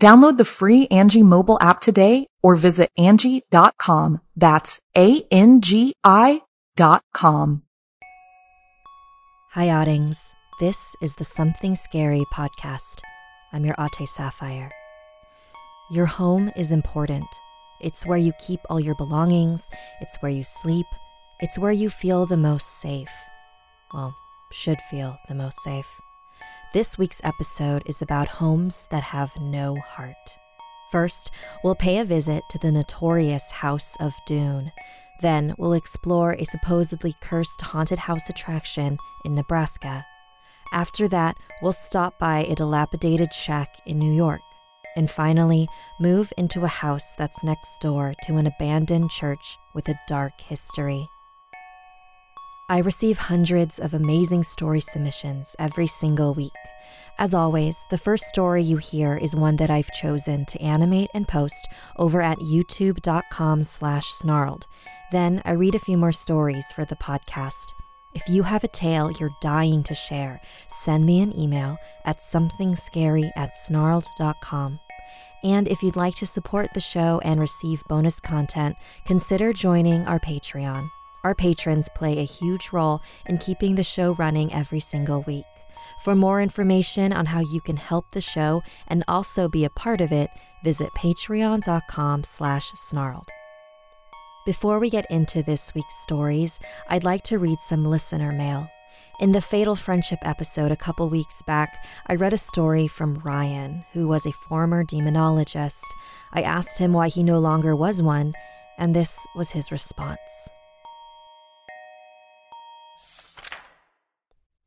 Download the free Angi mobile app today or visit Angi.com. That's A-N-G-I dot com. Hi, Oddings. This is the Something Scary podcast. I'm your Ate Sapphire. Your home is important. It's where you keep all your belongings, it's where you sleep, it's where you feel the most safe. Well, should feel the most safe. This week's episode is about homes that have no heart. First, we'll pay a visit to the notorious House of Doon. Then, we'll explore a supposedly cursed haunted house attraction in Nebraska. After that, we'll stop by a dilapidated shack in New York. And finally, move into a house that's next door to an abandoned church with a dark history. I receive hundreds of amazing story submissions every single week. As always, the first story you hear is one that I've chosen to animate and post over at youtube.com slash snarled. Then I read a few more stories for the podcast. If you have a tale you're dying to share, send me an email at somethingscary at snarled.com. And if you'd like to support the show and receive bonus content, consider joining our Patreon. Our patrons play a huge role in keeping the show running every single week. For more information on how you can help the show and also be a part of it, visit patreon.com slash snarled. Before we get into this week's stories, I'd like to read some listener mail. In the Fatal Friendship episode a couple weeks back, I read a story from Ryan, who was a former demonologist. I asked him why he no longer was one, and this was his response.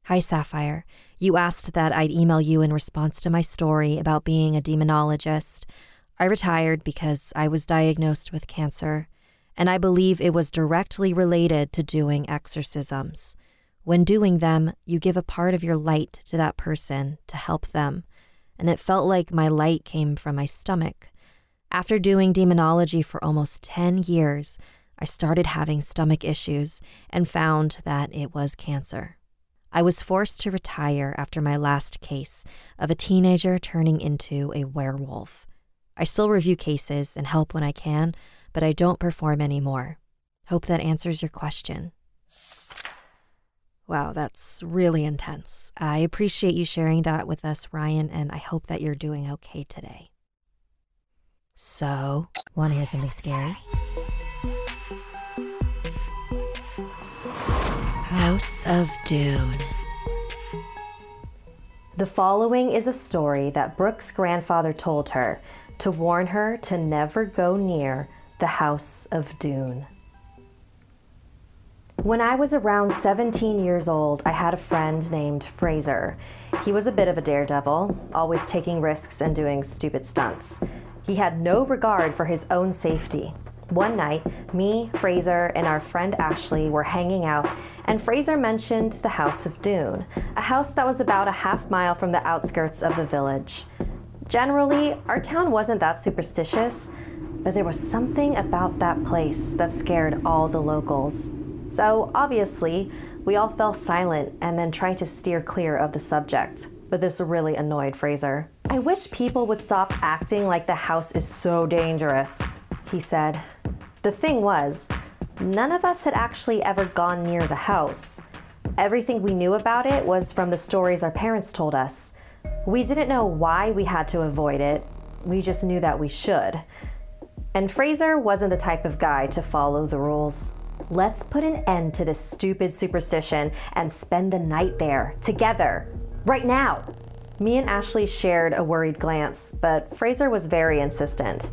Hi, Sapphire. You asked that I'd email you in response to my story about being a demonologist. I retired because I was diagnosed with cancer, and I believe it was directly related to doing exorcisms. When doing them, you give a part of your light to that person to help them, and it felt like my light came from my stomach. After doing demonology for almost 10 years, I started having stomach issues and found that it was cancer. I was forced to retire after my last case of a teenager turning into a werewolf. I still review cases and help when I can, but I don't perform anymore. Hope that answers your question. Wow, that's really intense. I appreciate you sharing that with us, Ryan, and I hope that you're doing okay today. So, want to hear something scary? House of Doon. The following is a story that Brooke's grandfather told her to warn her to never go near the House of Doon. When I was around 17 years old, I had a friend named Fraser. He was a bit of a daredevil, always taking risks and doing stupid stunts. He had no regard for his own safety. One night, me, Fraser, and our friend Ashley were hanging out, and Fraser mentioned the House of Doon, a house that was about a half mile from the outskirts of the village. Generally, our town wasn't that superstitious, but there was something about that place that scared all the locals. So, obviously, we all fell silent and then tried to steer clear of the subject. But this really annoyed Fraser. I wish people would stop acting like the house is so dangerous, he said. The thing was, none of us had actually ever gone near the house. Everything we knew about it was from the stories our parents told us. We didn't know why we had to avoid it, we just knew that we should. And Fraser wasn't the type of guy to follow the rules. Let's put an end to this stupid superstition and spend the night there, together, right now. Me and Ashley shared a worried glance, but Fraser was very insistent.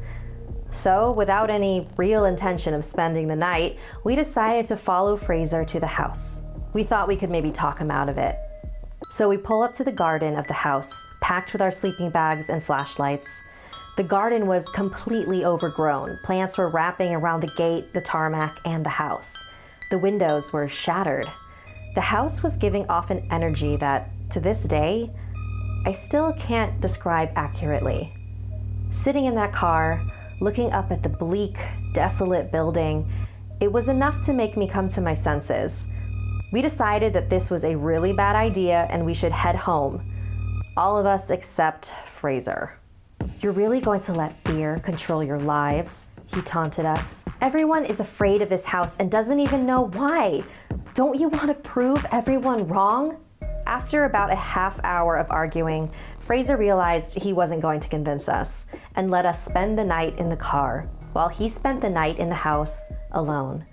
So, without any real intention of spending the night, we decided to follow Fraser to the house. We thought we could maybe talk him out of it. So, we pull up to the garden of the house, packed with our sleeping bags and flashlights. The garden was completely overgrown. Plants were wrapping around the gate, the tarmac, and the house. The windows were shattered. The house was giving off an energy that, to this day, I still can't describe accurately. Sitting in that car, looking up at the bleak, desolate building, it was enough to make me come to my senses. We decided that this was a really bad idea and we should head home. All of us except Fraser. You're really going to let fear control your lives? He taunted us. Everyone is afraid of this house and doesn't even know why. Don't you want to prove everyone wrong? After about a half hour of arguing, Fraser realized he wasn't going to convince us and let us spend the night in the car, while he spent the night in the house alone.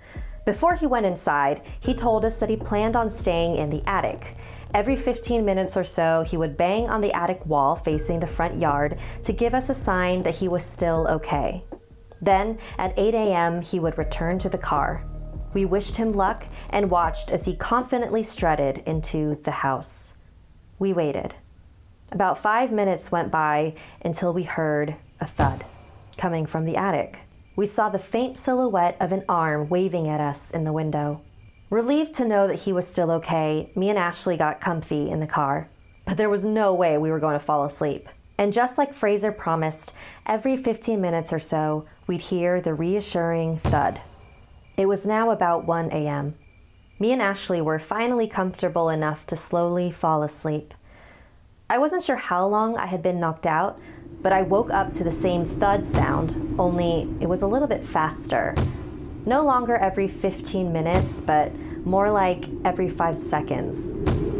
Before he went inside, he told us that he planned on staying in the attic. Every 15 minutes or so, he would bang on the attic wall facing the front yard to give us a sign that he was still okay. Then, at 8 a.m., he would return to the car. We wished him luck and watched as he confidently strutted into the house. We waited. About five minutes went by until we heard a thud coming from the attic. We saw the faint silhouette of an arm waving at us in the window. Relieved to know that he was still okay, me and Ashley got comfy in the car. But there was no way we were going to fall asleep. And just like Fraser promised, every 15 minutes or so, we'd hear the reassuring thud. It was now about 1 a.m. Me and Ashley were finally comfortable enough to slowly fall asleep. I wasn't sure how long I had been knocked out, but I woke up to the same thud sound, only it was a little bit faster. No longer every 15 minutes, but more like every five seconds.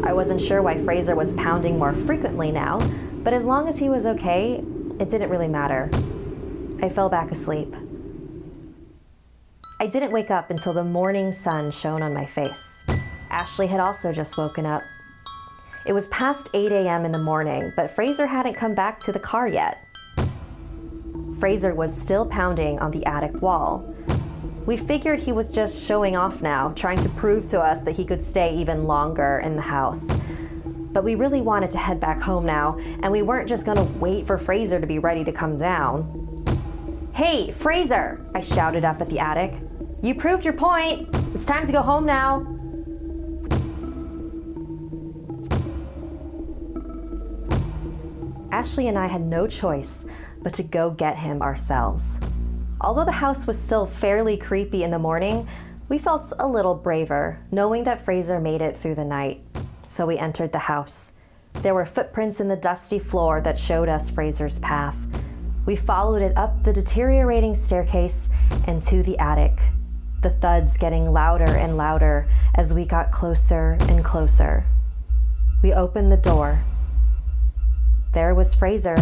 I wasn't sure why Fraser was pounding more frequently now, but as long as he was okay, it didn't really matter. I fell back asleep. I didn't wake up until the morning sun shone on my face. Ashley had also just woken up. It was past 8 a.m. in the morning, but Fraser hadn't come back to the car yet. Fraser was still pounding on the attic wall. We figured he was just showing off now, trying to prove to us that he could stay even longer in the house. But we really wanted to head back home now, and we weren't just gonna wait for Fraser to be ready to come down. Hey, Fraser! I shouted up at the attic. You proved your point! It's time to go home now! Ashley and I had no choice but to go get him ourselves. Although the house was still fairly creepy in the morning, we felt a little braver, knowing that Fraser made it through the night. So we entered the house. There were footprints in the dusty floor that showed us Fraser's path. We followed it up the deteriorating staircase and to the attic, the thuds getting louder and louder as we got closer and closer. We opened the door. There was Fraser,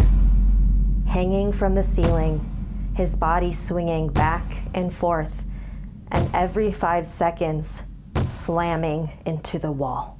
hanging from the ceiling his body swinging back and forth, and every five seconds, slamming into the wall.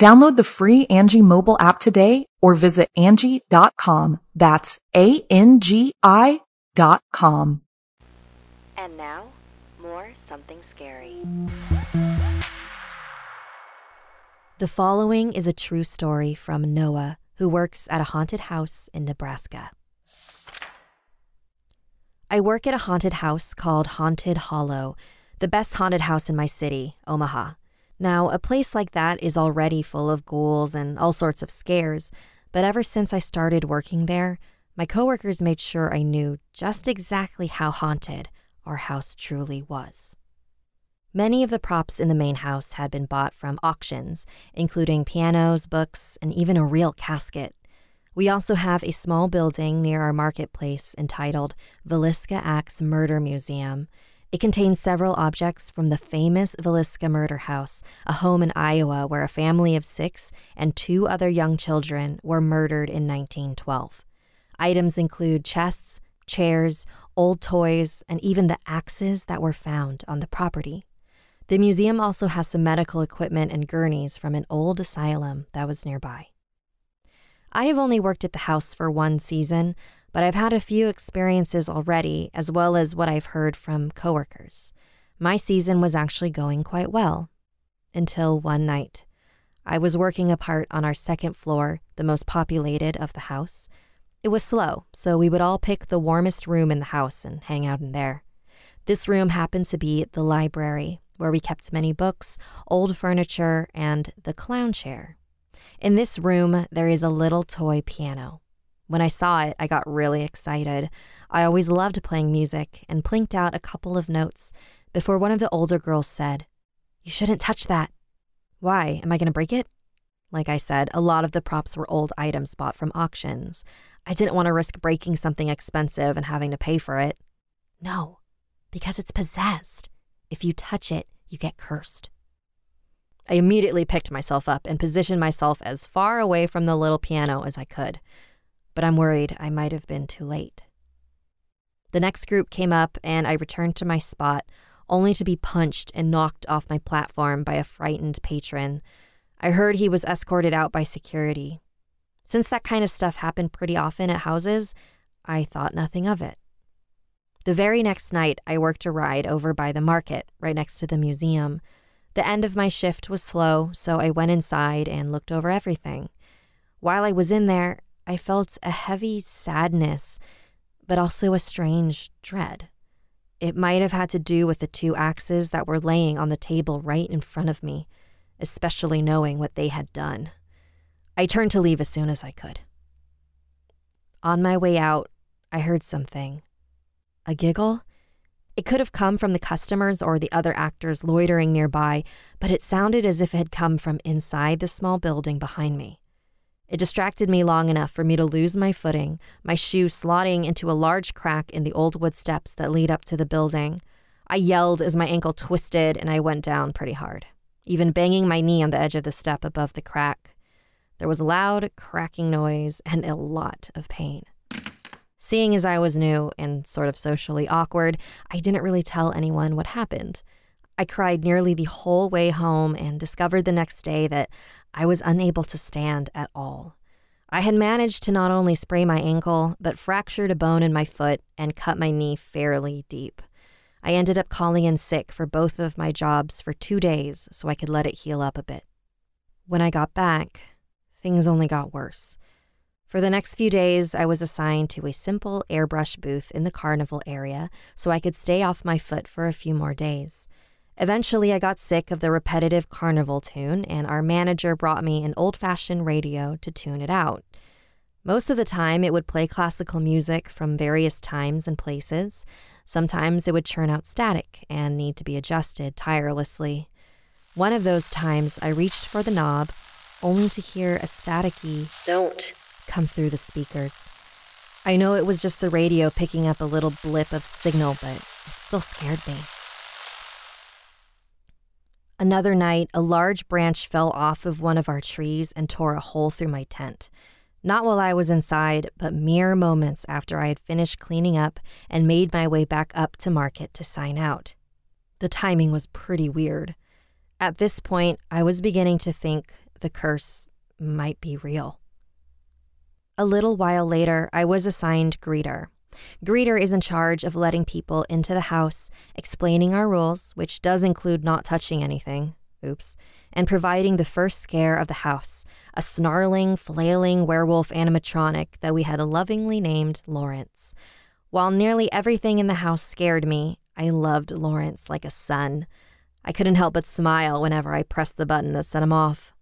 Download the free Angi mobile app today or visit Angi.com. That's A-N-G-I dot com. And now, more something scary. The following is a true story from Noah, who works at a haunted house in Nebraska. I work at a haunted house called Haunted Hollow, the best haunted house in my city, Omaha. Now, a place like that is already full of ghouls and all sorts of scares, but ever since I started working there, my coworkers made sure I knew just exactly how haunted our house truly was. Many of the props in the main house had been bought from auctions, including pianos, books, and even a real casket. We also have a small building near our marketplace entitled Villisca Axe Murder Museum. It contains several objects from the famous Villisca Murder House, a home in Iowa where a family of six and two other young children were murdered in 1912. Items include chests, chairs, old toys, and even the axes that were found on the property. The museum also has some medical equipment and gurneys from an old asylum that was nearby. I have only worked at the house for one season, but I've had a few experiences already, as well as what I've heard from coworkers. My season was actually going quite well. Until one night. I was working a part on our second floor, the most populated of the house, it was slow, so we would all pick the warmest room in the house and hang out in there. This room happened to be the library, where we kept many books, old furniture, and the clown chair. In this room, there is a little toy piano. When I saw it, I got really excited. I always loved playing music and plinked out a couple of notes before one of the older girls said, You shouldn't touch that. Why? Am I going to break it? Like I said, a lot of the props were old items bought from auctions. I didn't want to risk breaking something expensive and having to pay for it. No, because it's possessed. If you touch it, you get cursed. I immediately picked myself up and positioned myself as far away from the little piano as I could, but I'm worried I might have been too late. The next group came up and I returned to my spot, only to be punched and knocked off my platform by a frightened patron. I heard he was escorted out by security, since that kind of stuff happened pretty often at houses, I thought nothing of it. The very next night, I worked a ride over by the market, right next to the museum. The end of my shift was slow, so I went inside and looked over everything. While I was in there, I felt a heavy sadness, but also a strange dread. It might have had to do with the two axes that were laying on the table right in front of me, especially knowing what they had done. I turned to leave as soon as I could. On my way out, I heard something. A giggle? It could have come from the customers or the other actors loitering nearby, but it sounded as if it had come from inside the small building behind me. It distracted me long enough for me to lose my footing, my shoe slotting into a large crack in the old wood steps that lead up to the building. I yelled as my ankle twisted and I went down pretty hard, even banging my knee on the edge of the step above the crack. There was a loud, cracking noise and a lot of pain. Seeing as I was new and sort of socially awkward, I didn't really tell anyone what happened. I cried nearly the whole way home and discovered the next day that I was unable to stand at all. I had managed to not only spray my ankle, but fractured a bone in my foot and cut my knee fairly deep. I ended up calling in sick for both of my jobs for two days so I could let it heal up a bit. When I got back, things only got worse. For the next few days, I was assigned to a simple airbrush booth in the carnival area so I could stay off my foot for a few more days. Eventually, I got sick of the repetitive carnival tune, and our manager brought me an old fashioned radio to tune it out. Most of the time, it would play classical music from various times and places. Sometimes it would churn out static and need to be adjusted tirelessly. One of those times, I reached for the knob only to hear a staticky don't come through the speakers. I know it was just the radio picking up a little blip of signal, but it still scared me. Another night, a large branch fell off of one of our trees and tore a hole through my tent. Not while I was inside, but mere moments after I had finished cleaning up and made my way back up to market to sign out. The timing was pretty weird. At this point, I was beginning to think the curse might be real. A little while later, I was assigned greeter. Greeter is in charge of letting people into the house, explaining our rules, which does include not touching anything. Oops. And providing the first scare of the house a snarling, flailing werewolf animatronic that we had lovingly named Lawrence. While nearly everything in the house scared me, I loved Lawrence like a son. I couldn't help but smile whenever I pressed the button that set him off.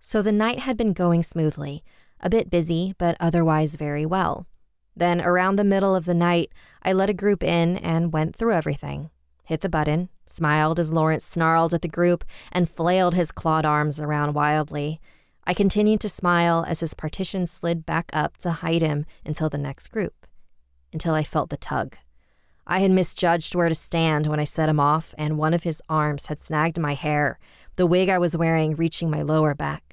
So the night had been going smoothly, a bit busy, but otherwise very well. Then, around the middle of the night, I let a group in and went through everything. Hit the button, smiled as Lawrence snarled at the group, and flailed his clawed arms around wildly. I continued to smile as his partition slid back up to hide him until the next group, until I felt the tug. I had misjudged where to stand when I set him off, and one of his arms had snagged my hair, the wig I was wearing reaching my lower back.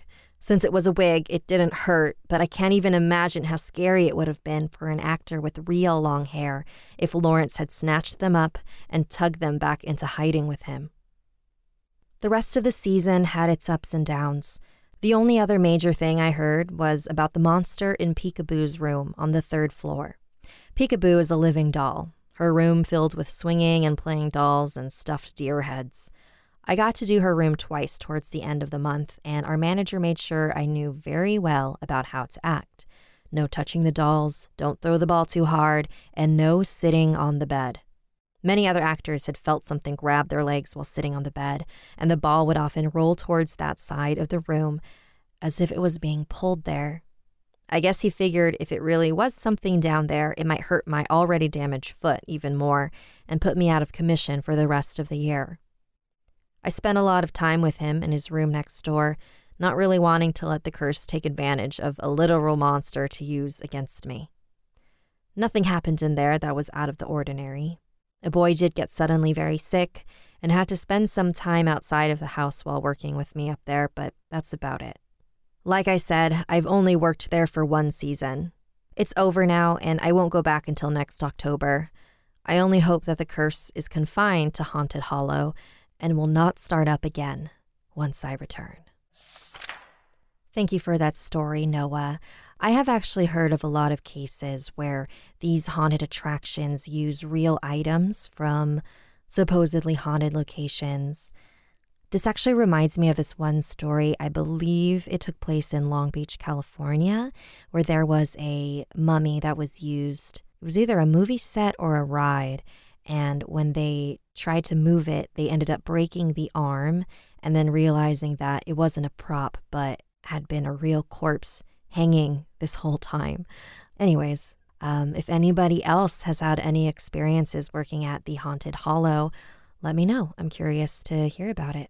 Since it was a wig, it didn't hurt, but I can't even imagine how scary it would have been for an actor with real long hair if Lawrence had snatched them up and tugged them back into hiding with him. The rest of the season had its ups and downs. The only other major thing I heard was about the monster in Peekaboo's room on the third floor. Peekaboo is a living doll, her room filled with swinging and playing dolls and stuffed deer heads. I got to do her room twice towards the end of the month, and our manager made sure I knew very well about how to act. No touching the dolls, don't throw the ball too hard, and no sitting on the bed. Many other actors had felt something grab their legs while sitting on the bed, and the ball would often roll towards that side of the room as if it was being pulled there. I guess he figured if it really was something down there, it might hurt my already damaged foot even more and put me out of commission for the rest of the year. I spent a lot of time with him in his room next door, not really wanting to let the curse take advantage of a literal monster to use against me. Nothing happened in there that was out of the ordinary. A boy did get suddenly very sick and had to spend some time outside of the house while working with me up there, but that's about it. Like I said, I've only worked there for one season. It's over now, and I won't go back until next October. I only hope that the curse is confined to Haunted Hollow and will not start up again once I return. Thank you for that story, Noah. I have actually heard of a lot of cases where these haunted attractions use real items from supposedly haunted locations. This actually reminds me of this one story. I believe it took place in Long Beach, California, where there was a mummy that was used. It was either a movie set or a ride. And when they tried to move it, they ended up breaking the arm and then realizing that it wasn't a prop, but had been a real corpse hanging this whole time. Anyways, um, if anybody else has had any experiences working at the Haunted Hollow, let me know. I'm curious to hear about it.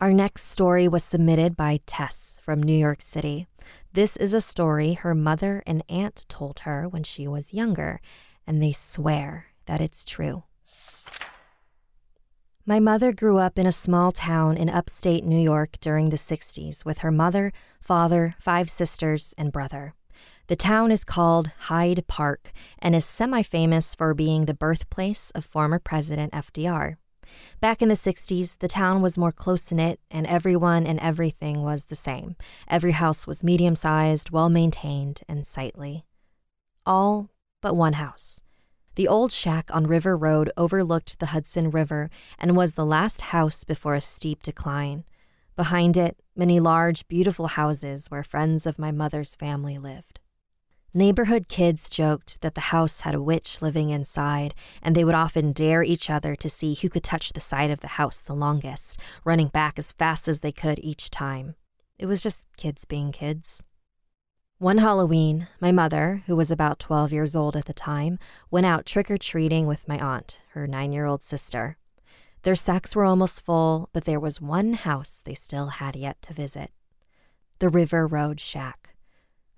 Our next story was submitted by Tess from New York City. This is a story her mother and aunt told her when she was younger, and they swear that it's true. My mother grew up in a small town in upstate New York during the 60s with her mother, father, five sisters, and brother. The town is called Hyde Park and is semi famous for being the birthplace of former President FDR. Back in the 60s, the town was more close knit and everyone and everything was the same. Every house was medium sized, well maintained, and sightly. All but one house. The old shack on River Road overlooked the Hudson River and was the last house before a steep decline. Behind it, many large, beautiful houses where friends of my mother's family lived. Neighborhood kids joked that the house had a witch living inside, and they would often dare each other to see who could touch the side of the house the longest, running back as fast as they could each time. It was just kids being kids. One Halloween, my mother, who was about 12 years old at the time, went out trick or treating with my aunt, her nine year old sister. Their sacks were almost full, but there was one house they still had yet to visit the River Road Shack.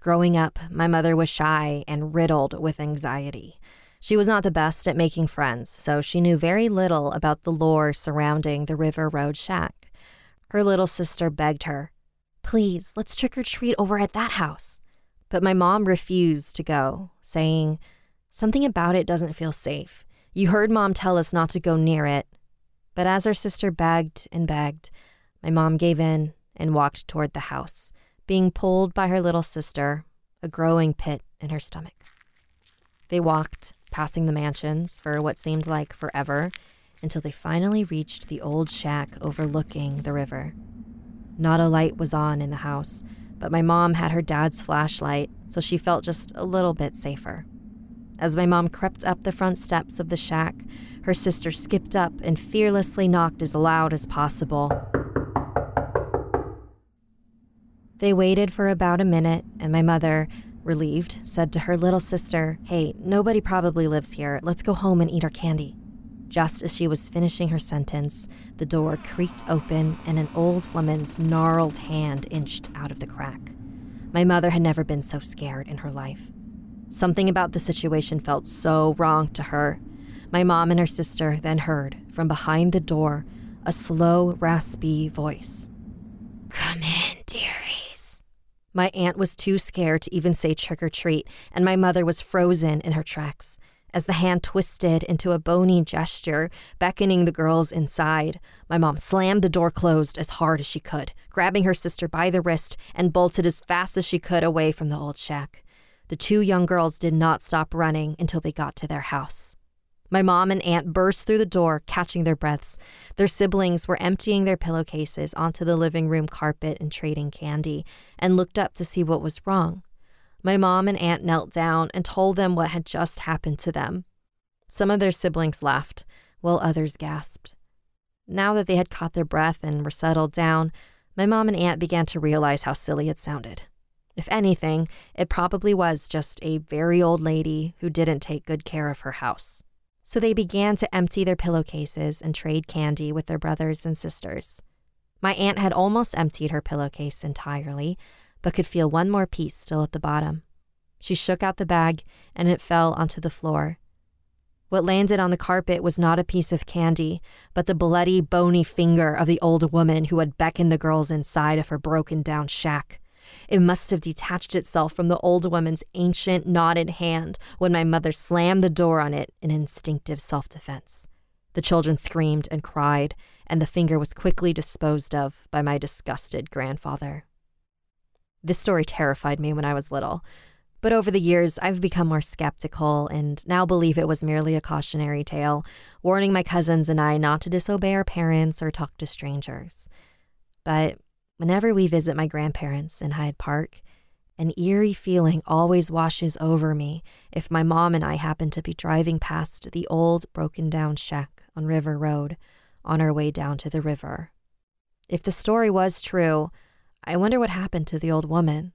Growing up, my mother was shy and riddled with anxiety. She was not the best at making friends, so she knew very little about the lore surrounding the River Road Shack. Her little sister begged her, Please, let's trick or treat over at that house. But my mom refused to go, saying, Something about it doesn't feel safe. You heard mom tell us not to go near it. But as her sister begged and begged, my mom gave in and walked toward the house, being pulled by her little sister, a growing pit in her stomach. They walked, passing the mansions for what seemed like forever, until they finally reached the old shack overlooking the river. Not a light was on in the house, but my mom had her dad's flashlight, so she felt just a little bit safer. As my mom crept up the front steps of the shack, her sister skipped up and fearlessly knocked as loud as possible. They waited for about a minute, and my mother, relieved, said to her little sister, Hey, nobody probably lives here. Let's go home and eat our candy. Just as she was finishing her sentence, the door creaked open and an old woman's gnarled hand inched out of the crack. My mother had never been so scared in her life. Something about the situation felt so wrong to her. My mom and her sister then heard, from behind the door, a slow, raspy voice Come in, dearies. My aunt was too scared to even say trick or treat, and my mother was frozen in her tracks as the hand twisted into a bony gesture, beckoning the girls inside. My mom slammed the door closed as hard as she could, grabbing her sister by the wrist and bolted as fast as she could away from the old shack. The two young girls did not stop running until they got to their house. My mom and aunt burst through the door, catching their breaths. Their siblings were emptying their pillowcases onto the living room carpet and trading candy, and looked up to see what was wrong. My mom and aunt knelt down and told them what had just happened to them. Some of their siblings laughed, while others gasped. Now that they had caught their breath and were settled down, my mom and aunt began to realize how silly it sounded. If anything, it probably was just a very old lady who didn't take good care of her house. So they began to empty their pillowcases and trade candy with their brothers and sisters. My aunt had almost emptied her pillowcase entirely, but could feel one more piece still at the bottom. She shook out the bag, and it fell onto the floor. What landed on the carpet was not a piece of candy, but the bloody, bony finger of the old woman who had beckoned the girls inside of her broken down shack. It must have detached itself from the old woman's ancient, knotted hand when my mother slammed the door on it in instinctive self defense. The children screamed and cried, and the finger was quickly disposed of by my disgusted grandfather. This story terrified me when I was little. But over the years, I've become more skeptical and now believe it was merely a cautionary tale, warning my cousins and I not to disobey our parents or talk to strangers. But whenever we visit my grandparents in Hyde Park, an eerie feeling always washes over me if my mom and I happen to be driving past the old broken down shack on River Road on our way down to the river. If the story was true, I wonder what happened to the old woman.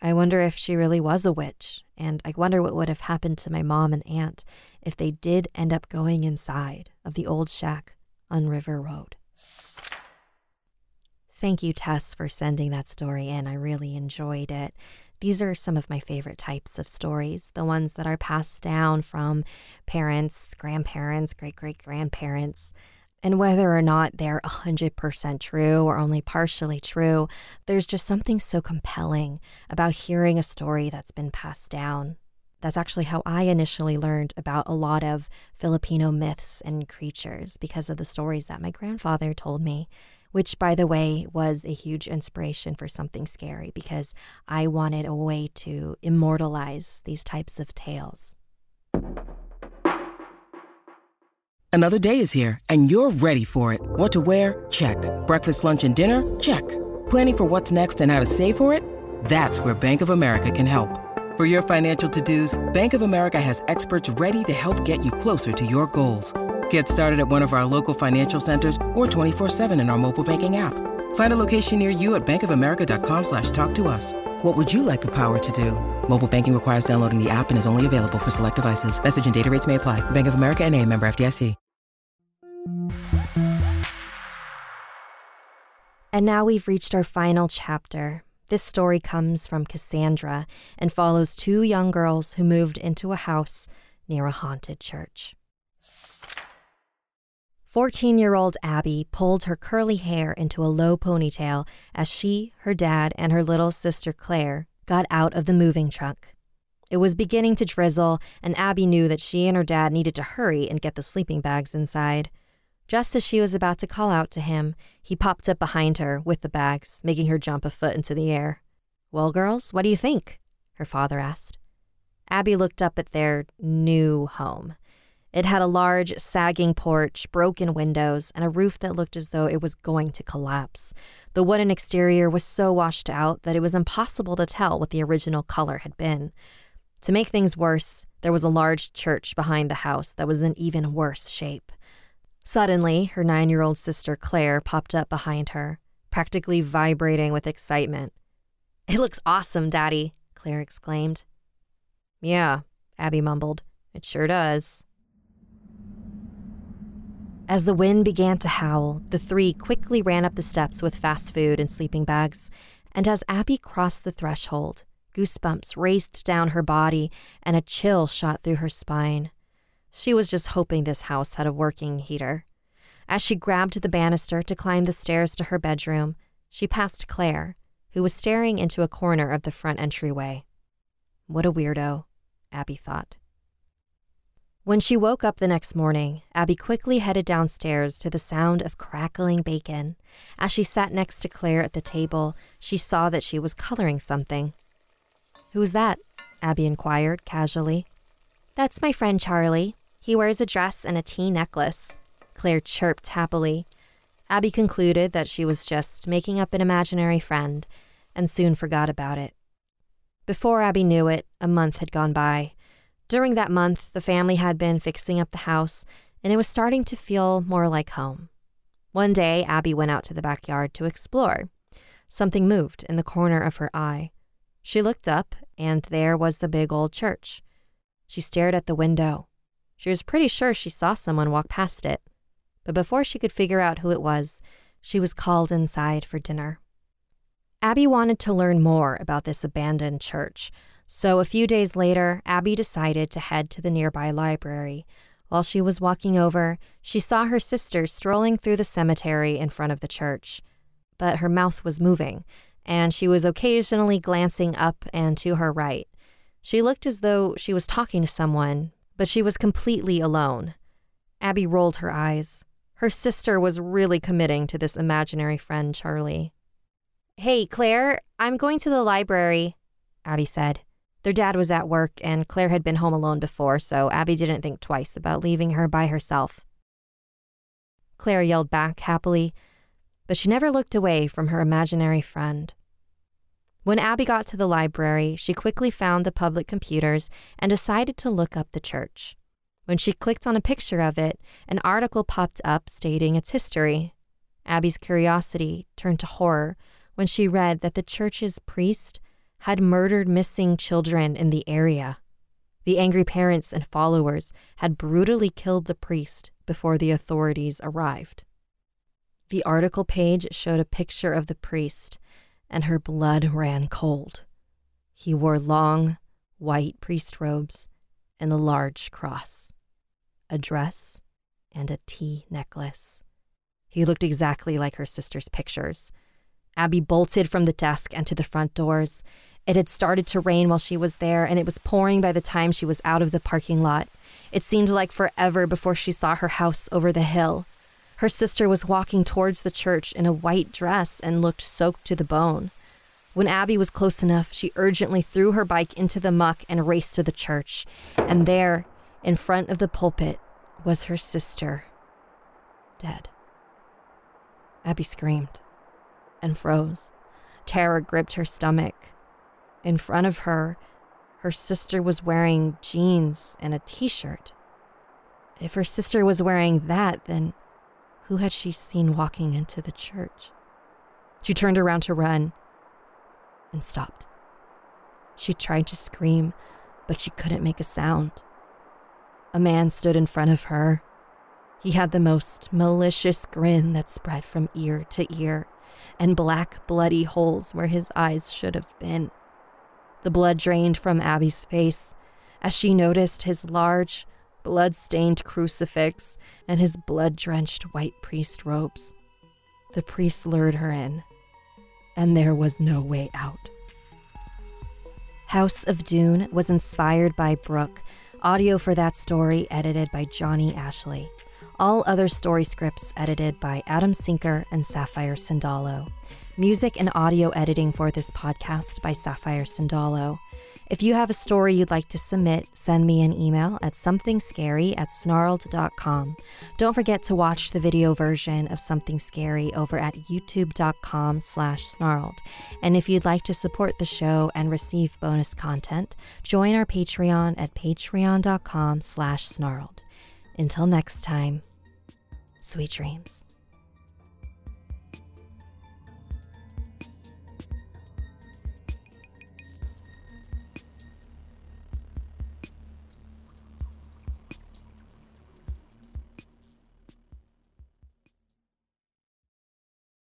I wonder if she really was a witch, and I wonder what would have happened to my mom and aunt if they did end up going inside of the old shack on River Road. Thank you, Tess, for sending that story in. I really enjoyed it. These are some of my favorite types of stories, the ones that are passed down from parents, grandparents, great great grandparents. And whether or not they're 100% true or only partially true, there's just something so compelling about hearing a story that's been passed down. That's actually how I initially learned about a lot of Filipino myths and creatures because of the stories that my grandfather told me, which, by the way, was a huge inspiration for something scary because I wanted a way to immortalize these types of tales. Another day is here, and you're ready for it. What to wear? Check. Breakfast, lunch, and dinner? Check. Planning for what's next and how to save for it? That's where Bank of America can help. For your financial to-dos, Bank of America has experts ready to help get you closer to your goals. Get started at one of our local financial centers or 24-7 in our mobile banking app. Find a location near you at bankofamerica.com slash talk to us. What would you like the power to do? Mobile banking requires downloading the app and is only available for select devices. Message and data rates may apply. Bank of America and a member FDIC. And now we've reached our final chapter. This story comes from Cassandra and follows two young girls who moved into a house near a haunted church. 14 year old Abby pulled her curly hair into a low ponytail as she, her dad, and her little sister Claire got out of the moving truck. It was beginning to drizzle, and Abby knew that she and her dad needed to hurry and get the sleeping bags inside. Just as she was about to call out to him, he popped up behind her with the bags, making her jump a foot into the air. Well, girls, what do you think? her father asked. Abby looked up at their new home. It had a large, sagging porch, broken windows, and a roof that looked as though it was going to collapse. The wooden exterior was so washed out that it was impossible to tell what the original color had been. To make things worse, there was a large church behind the house that was in even worse shape. Suddenly, her nine year old sister Claire popped up behind her, practically vibrating with excitement. It looks awesome, Daddy, Claire exclaimed. Yeah, Abby mumbled. It sure does. As the wind began to howl, the three quickly ran up the steps with fast food and sleeping bags, and as Abby crossed the threshold, goosebumps raced down her body and a chill shot through her spine. She was just hoping this house had a working heater. As she grabbed the banister to climb the stairs to her bedroom, she passed Claire, who was staring into a corner of the front entryway. What a weirdo, Abby thought. When she woke up the next morning, Abby quickly headed downstairs to the sound of crackling bacon. As she sat next to Claire at the table, she saw that she was coloring something. Who's that? Abby inquired casually. That's my friend Charlie. He wears a dress and a tea necklace. Claire chirped happily. Abby concluded that she was just making up an imaginary friend and soon forgot about it. Before Abby knew it, a month had gone by. During that month, the family had been fixing up the house, and it was starting to feel more like home. One day, Abby went out to the backyard to explore. Something moved in the corner of her eye. She looked up, and there was the big old church. She stared at the window. She was pretty sure she saw someone walk past it. But before she could figure out who it was, she was called inside for dinner. Abby wanted to learn more about this abandoned church, so a few days later, Abby decided to head to the nearby library. While she was walking over, she saw her sister strolling through the cemetery in front of the church. But her mouth was moving, and she was occasionally glancing up and to her right. She looked as though she was talking to someone, but she was completely alone. Abby rolled her eyes. Her sister was really committing to this imaginary friend, Charlie. Hey, Claire, I'm going to the library, Abby said. Their dad was at work, and Claire had been home alone before, so Abby didn't think twice about leaving her by herself. Claire yelled back happily, but she never looked away from her imaginary friend. When Abby got to the library, she quickly found the public computers and decided to look up the church. When she clicked on a picture of it, an article popped up stating its history. Abby's curiosity turned to horror when she read that the church's priest had murdered missing children in the area. The angry parents and followers had brutally killed the priest before the authorities arrived. The article page showed a picture of the priest and her blood ran cold. He wore long, white priest robes and a large cross, a dress, and a tea necklace. He looked exactly like her sister's pictures. Abby bolted from the desk and to the front doors. It had started to rain while she was there, and it was pouring by the time she was out of the parking lot. It seemed like forever before she saw her house over the hill. Her sister was walking towards the church in a white dress and looked soaked to the bone. When Abby was close enough, she urgently threw her bike into the muck and raced to the church. And there, in front of the pulpit, was her sister, dead. Abby screamed and froze. Terror gripped her stomach. In front of her, her sister was wearing jeans and a t shirt. If her sister was wearing that, then who had she seen walking into the church? She turned around to run and stopped. She tried to scream, but she couldn't make a sound. A man stood in front of her, he had the most malicious grin that spread from ear to ear, and black, bloody holes where his eyes should have been. The blood drained from Abby's face as she noticed his large, blood stained crucifix and his blood drenched white priest robes. The priest lured her in, and there was no way out. House of Doon was inspired by Brooke. Audio for that story edited by Johnny Ashley. All other story scripts edited by Adam Sinker and Sapphire Sandalo. Music and audio editing for this podcast by Sapphire Sandalo. If you have a story you'd like to submit, send me an email at somethingscary at snarled.com. Don't forget to watch the video version of Something Scary over at youtube.com slash snarled. And if you'd like to support the show and receive bonus content, join our Patreon at patreon.com slash snarled. Until next time, sweet dreams.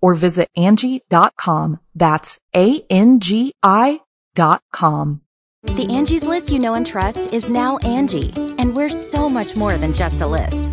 or visit Angi.com. That's A-N-G-I dot com. The Angie's list you know and trust is now Angi, and we're so much more than just a list.